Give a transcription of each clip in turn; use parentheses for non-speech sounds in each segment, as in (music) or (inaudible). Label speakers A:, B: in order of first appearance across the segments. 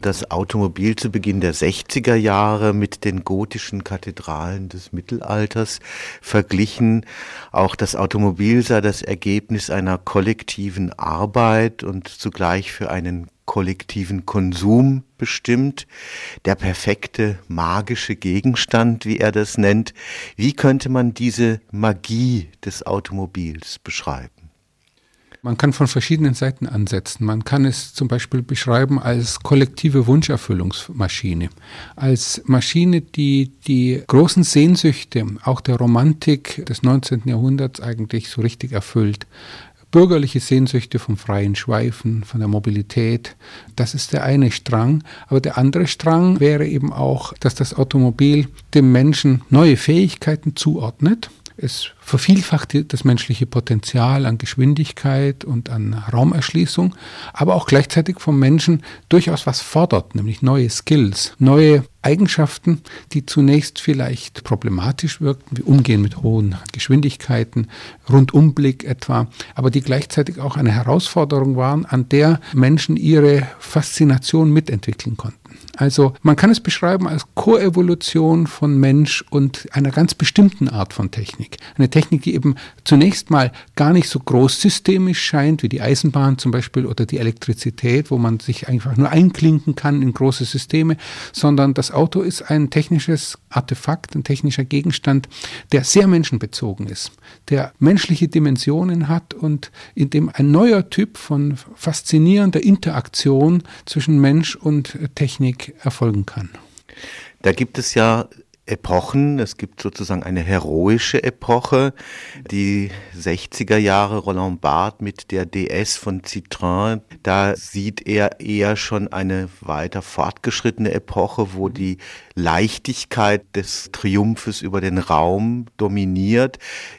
A: das Automobil zu Beginn der 60er Jahre mit den gotischen Kathedralen des Mittelalters verglichen. Auch das Automobil sei das Ergebnis einer kollektiven Arbeit und zugleich für einen kollektiven Konsum bestimmt, der perfekte magische Gegenstand, wie er das nennt. Wie könnte man diese Magie des Automobils beschreiben?
B: Man kann von verschiedenen Seiten ansetzen. Man kann es zum Beispiel beschreiben als kollektive Wunscherfüllungsmaschine, als Maschine, die die großen Sehnsüchte, auch der Romantik des 19. Jahrhunderts eigentlich so richtig erfüllt bürgerliche Sehnsüchte vom freien Schweifen, von der Mobilität. Das ist der eine Strang. Aber der andere Strang wäre eben auch, dass das Automobil dem Menschen neue Fähigkeiten zuordnet es vervielfacht das menschliche Potenzial an Geschwindigkeit und an Raumerschließung, aber auch gleichzeitig vom Menschen durchaus was fordert, nämlich neue Skills, neue Eigenschaften, die zunächst vielleicht problematisch wirkten, wie Umgehen mit hohen Geschwindigkeiten, Rundumblick etwa, aber die gleichzeitig auch eine Herausforderung waren, an der Menschen ihre Faszination mitentwickeln konnten. Also man kann es beschreiben als Koevolution von Mensch und einer ganz bestimmten Art von Technik. Eine Technik, die eben zunächst mal gar nicht so großsystemisch scheint, wie die Eisenbahn zum Beispiel oder die Elektrizität, wo man sich einfach nur einklinken kann in große Systeme, sondern das Auto ist ein technisches Artefakt, ein technischer Gegenstand, der sehr menschenbezogen ist, der menschliche Dimensionen hat und in dem ein neuer Typ von faszinierender Interaktion zwischen Mensch und Technik erfolgen kann.
A: Da gibt es ja Epochen. Es gibt sozusagen eine heroische Epoche. Die 60er Jahre Roland Barthes mit der DS von Citroën. Da sieht er eher schon eine weiter fortgeschrittene Epoche, wo die Leichtigkeit des Triumphes über den Raum dominiert.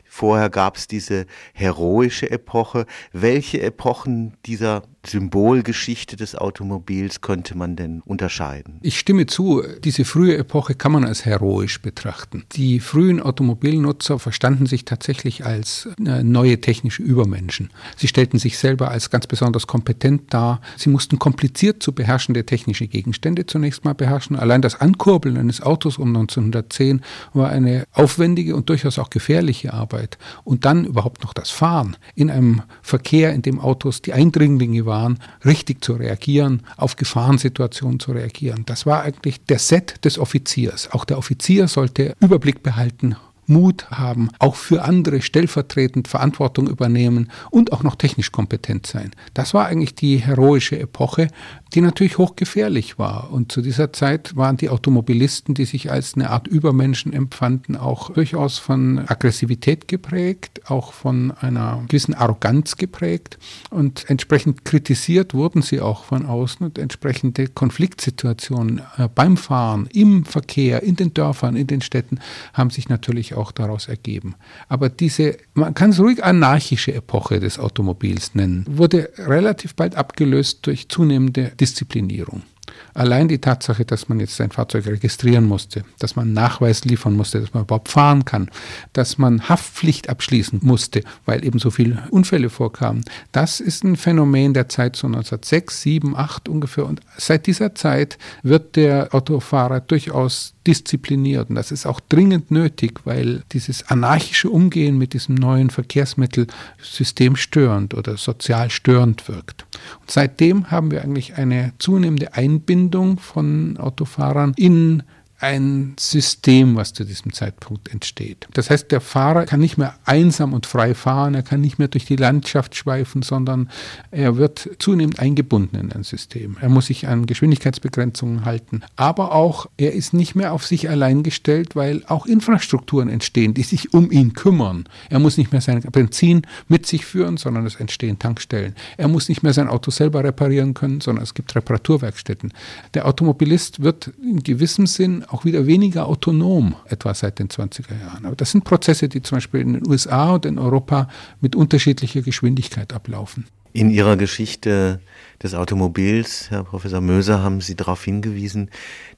A: Vorher gab es diese heroische Epoche. Welche Epochen dieser Symbolgeschichte des Automobils könnte man denn unterscheiden?
B: Ich stimme zu, diese frühe Epoche kann man als heroisch betrachten. Die frühen Automobilnutzer verstanden sich tatsächlich als äh, neue technische Übermenschen. Sie stellten sich selber als ganz besonders kompetent dar. Sie mussten kompliziert zu beherrschende technische Gegenstände zunächst mal beherrschen. Allein das Ankurbeln eines Autos um 1910 war eine aufwendige und durchaus auch gefährliche Arbeit. Und dann überhaupt noch das Fahren in einem Verkehr, in dem Autos die Eindringlinge waren, richtig zu reagieren, auf Gefahrensituationen zu reagieren. Das war eigentlich der Set des Offiziers. Auch der Offizier sollte Überblick behalten Mut haben, auch für andere stellvertretend Verantwortung übernehmen und auch noch technisch kompetent sein. Das war eigentlich die heroische Epoche, die natürlich hochgefährlich war. Und zu dieser Zeit waren die Automobilisten, die sich als eine Art Übermenschen empfanden, auch durchaus von Aggressivität geprägt, auch von einer gewissen Arroganz geprägt. Und entsprechend kritisiert wurden sie auch von außen und entsprechende Konfliktsituationen äh, beim Fahren, im Verkehr, in den Dörfern, in den Städten haben sich natürlich auch daraus ergeben. Aber diese, man kann es ruhig anarchische Epoche des Automobils nennen, wurde relativ bald abgelöst durch zunehmende Disziplinierung. Allein die Tatsache, dass man jetzt sein Fahrzeug registrieren musste, dass man Nachweis liefern musste, dass man überhaupt fahren kann, dass man Haftpflicht abschließen musste, weil eben so viele Unfälle vorkamen, das ist ein Phänomen der Zeit so 1906, 7, 8 ungefähr. Und seit dieser Zeit wird der Autofahrer durchaus diszipliniert. Und das ist auch dringend nötig, weil dieses anarchische Umgehen mit diesem neuen Verkehrsmittel systemstörend oder sozial störend wirkt. Und seitdem haben wir eigentlich eine zunehmende Einbindung von Autofahrern in ein System, was zu diesem Zeitpunkt entsteht. Das heißt, der Fahrer kann nicht mehr einsam und frei fahren, er kann nicht mehr durch die Landschaft schweifen, sondern er wird zunehmend eingebunden in ein System. Er muss sich an Geschwindigkeitsbegrenzungen halten, aber auch er ist nicht mehr auf sich allein gestellt, weil auch Infrastrukturen entstehen, die sich um ihn kümmern. Er muss nicht mehr sein Benzin mit sich führen, sondern es entstehen Tankstellen. Er muss nicht mehr sein Auto selber reparieren können, sondern es gibt Reparaturwerkstätten. Der Automobilist wird in gewissem Sinn auch wieder weniger autonom, etwa seit den 20er Jahren. Aber das sind Prozesse, die zum Beispiel in den USA und in Europa mit unterschiedlicher Geschwindigkeit ablaufen.
A: In Ihrer Geschichte des Automobils, Herr Professor Möser, haben Sie darauf hingewiesen,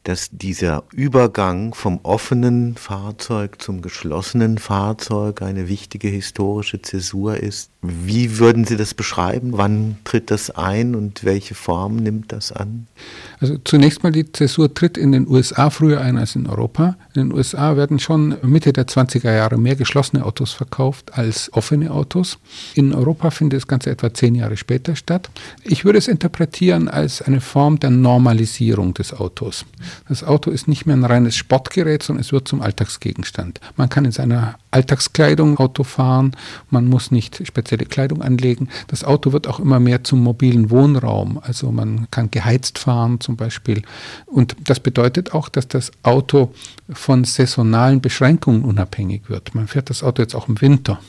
A: dass dieser Übergang vom offenen Fahrzeug zum geschlossenen Fahrzeug eine wichtige historische Zäsur ist. Wie würden Sie das beschreiben? Wann tritt das ein und welche Form nimmt das an?
B: Also zunächst mal die Zäsur tritt in den USA früher ein als in Europa. In den USA werden schon Mitte der 20er Jahre mehr geschlossene Autos verkauft als offene Autos. In Europa findet das Ganze etwa zehn Jahre später statt. Ich würde es interpretieren als eine Form der Normalisierung des Autos. Das Auto ist nicht mehr ein reines Sportgerät, sondern es wird zum Alltagsgegenstand. Man kann in seiner Alltagskleidung Auto fahren, man muss nicht spezielle Kleidung anlegen. Das Auto wird auch immer mehr zum mobilen Wohnraum. Also man kann geheizt fahren zum Beispiel. Und das bedeutet auch, dass das Auto von saisonalen Beschränkungen unabhängig wird. Man fährt das Auto jetzt auch im Winter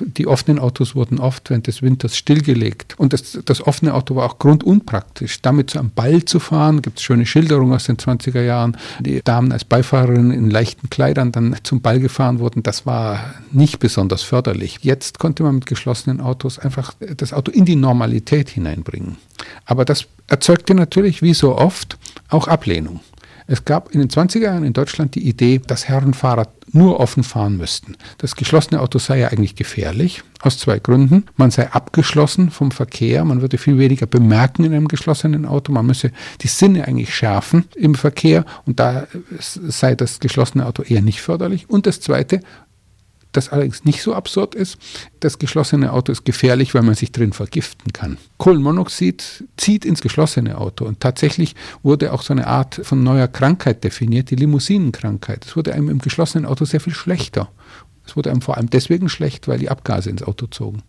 B: die offenen Autos wurden oft während des Winters stillgelegt. Und das, das offene Auto war auch grundunpraktisch. Damit zu einem Ball zu fahren, gibt es schöne Schilderungen aus den 20er Jahren. Die Damen als Beifahrerin in leichten Kleidern dann zum Ball gefahren wurden, das war nicht besonders förderlich. Jetzt konnte man mit geschlossenen Autos einfach das Auto in die Normalität hineinbringen. Aber das erzeugte natürlich, wie so oft, auch Ablehnung. Es gab in den 20er Jahren in Deutschland die Idee, dass Herrenfahrer nur offen fahren müssten. Das geschlossene Auto sei ja eigentlich gefährlich, aus zwei Gründen. Man sei abgeschlossen vom Verkehr, man würde viel weniger bemerken in einem geschlossenen Auto, man müsse die Sinne eigentlich schärfen im Verkehr und da sei das geschlossene Auto eher nicht förderlich. Und das Zweite, das allerdings nicht so absurd ist, das geschlossene Auto ist gefährlich, weil man sich drin vergiften kann. Kohlenmonoxid zieht ins geschlossene Auto und tatsächlich wurde auch so eine Art von neuer Krankheit definiert, die Limousinenkrankheit. Es wurde einem im geschlossenen Auto sehr viel schlechter. Es wurde einem vor allem deswegen schlecht, weil die Abgase ins Auto zogen.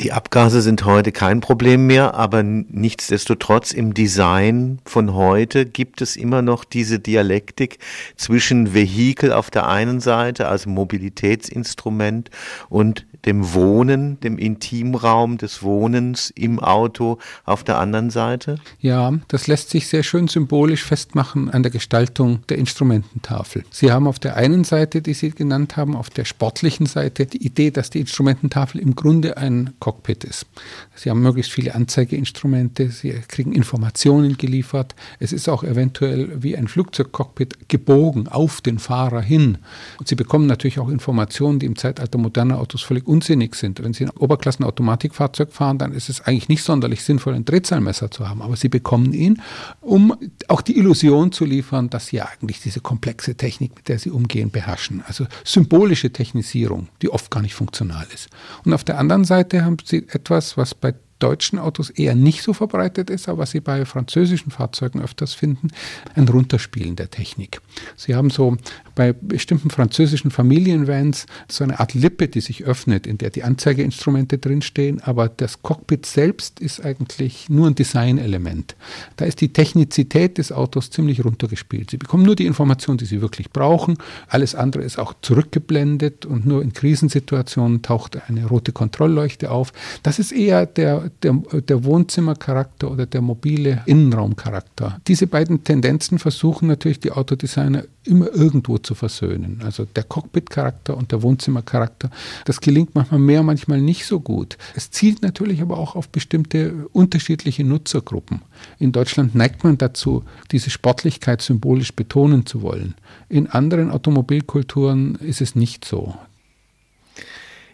A: Die Abgase sind heute kein Problem mehr, aber nichtsdestotrotz im Design von heute gibt es immer noch diese Dialektik zwischen Vehikel auf der einen Seite als Mobilitätsinstrument und dem Wohnen, dem Intimraum des Wohnens im Auto auf der anderen Seite?
B: Ja, das lässt sich sehr schön symbolisch festmachen an der Gestaltung der Instrumententafel. Sie haben auf der einen Seite, die Sie genannt haben, auf der sportlichen Seite die Idee, dass die Instrumententafel im Grunde ein Cockpit ist. Sie haben möglichst viele Anzeigeinstrumente, Sie kriegen Informationen geliefert. Es ist auch eventuell wie ein Flugzeugcockpit gebogen auf den Fahrer hin. Und Sie bekommen natürlich auch Informationen, die im Zeitalter moderner Autos völlig unsinnig sind. Wenn Sie ein Oberklassen-Automatikfahrzeug fahren, dann ist es eigentlich nicht sonderlich sinnvoll, ein Drehzahlmesser zu haben. Aber Sie bekommen ihn, um auch die Illusion zu liefern, dass Sie eigentlich diese komplexe Technik, mit der Sie umgehen, beherrschen. Also symbolische Technisierung, die oft gar nicht funktional ist. Und auf der anderen Seite haben Sie etwas, was bei deutschen Autos eher nicht so verbreitet ist, aber was Sie bei französischen Fahrzeugen öfters finden, ein Runterspielen der Technik. Sie haben so bei bestimmten französischen Familienvans so eine Art Lippe, die sich öffnet, in der die Anzeigeinstrumente drinstehen, aber das Cockpit selbst ist eigentlich nur ein Designelement. Da ist die Technizität des Autos ziemlich runtergespielt. Sie bekommen nur die Informationen, die Sie wirklich brauchen. Alles andere ist auch zurückgeblendet und nur in Krisensituationen taucht eine rote Kontrollleuchte auf. Das ist eher der, der, der Wohnzimmercharakter oder der mobile Innenraumcharakter. Diese beiden Tendenzen versuchen natürlich die Autodesigner immer irgendwo zu versöhnen. Also der Cockpit-Charakter und der Wohnzimmercharakter. Das gelingt manchmal mehr, manchmal nicht so gut. Es zielt natürlich aber auch auf bestimmte unterschiedliche Nutzergruppen. In Deutschland neigt man dazu, diese Sportlichkeit symbolisch betonen zu wollen. In anderen Automobilkulturen ist es nicht so.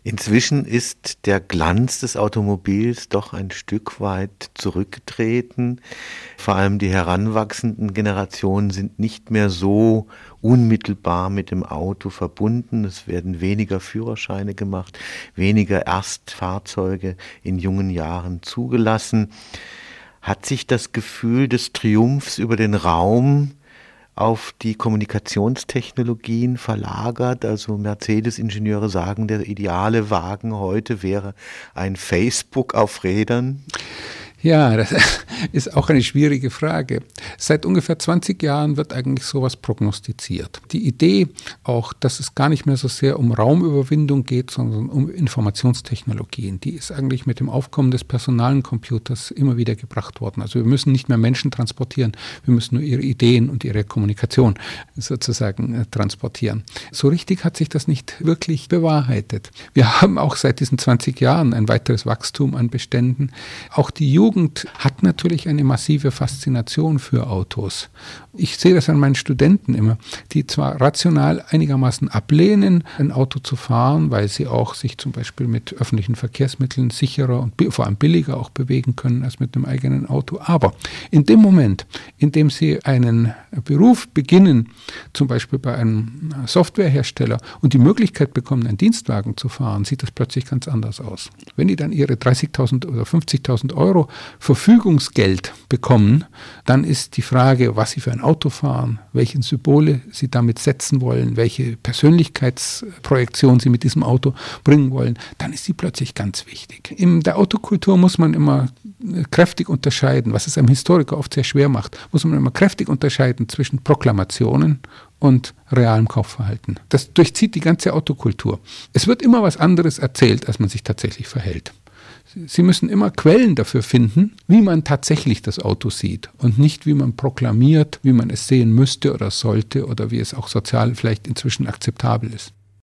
A: Inzwischen ist der Glanz des Automobils doch ein Stück weit zurückgetreten. Vor allem die heranwachsenden Generationen sind nicht mehr so unmittelbar mit dem Auto verbunden. Es werden weniger Führerscheine gemacht, weniger Erstfahrzeuge in jungen Jahren zugelassen. Hat sich das Gefühl des Triumphs über den Raum auf die Kommunikationstechnologien verlagert. Also Mercedes-Ingenieure sagen, der ideale Wagen heute wäre ein Facebook auf Rädern.
B: Ja, das (laughs) ist auch eine schwierige Frage. Seit ungefähr 20 Jahren wird eigentlich sowas prognostiziert. Die Idee auch, dass es gar nicht mehr so sehr um Raumüberwindung geht, sondern um Informationstechnologien, die ist eigentlich mit dem Aufkommen des personalen Computers immer wieder gebracht worden. Also wir müssen nicht mehr Menschen transportieren, wir müssen nur ihre Ideen und ihre Kommunikation sozusagen äh, transportieren. So richtig hat sich das nicht wirklich bewahrheitet. Wir (laughs) haben auch seit diesen 20 Jahren ein weiteres Wachstum an Beständen. Auch die Jugend Jugend hat natürlich eine massive Faszination für Autos. Ich sehe das an meinen Studenten immer, die zwar rational einigermaßen ablehnen, ein Auto zu fahren, weil sie auch sich zum Beispiel mit öffentlichen Verkehrsmitteln sicherer und vor allem billiger auch bewegen können als mit einem eigenen Auto. Aber in dem Moment, in dem sie einen Beruf beginnen, zum Beispiel bei einem Softwarehersteller und die Möglichkeit bekommen, einen Dienstwagen zu fahren, sieht das plötzlich ganz anders aus. Wenn die dann ihre 30.000 oder 50.000 Euro Verfügungsgeld bekommen, dann ist die Frage, was sie für ein Auto fahren, welche Symbole sie damit setzen wollen, welche Persönlichkeitsprojektion sie mit diesem Auto bringen wollen, dann ist sie plötzlich ganz wichtig. In der Autokultur muss man immer kräftig unterscheiden, was es einem Historiker oft sehr schwer macht, muss man immer kräftig unterscheiden zwischen Proklamationen und realem Kaufverhalten. Das durchzieht die ganze Autokultur. Es wird immer was anderes erzählt, als man sich tatsächlich verhält. Sie müssen immer Quellen dafür finden, wie man tatsächlich das Auto sieht und nicht, wie man proklamiert, wie man es sehen müsste oder sollte oder wie es auch sozial vielleicht inzwischen akzeptabel ist.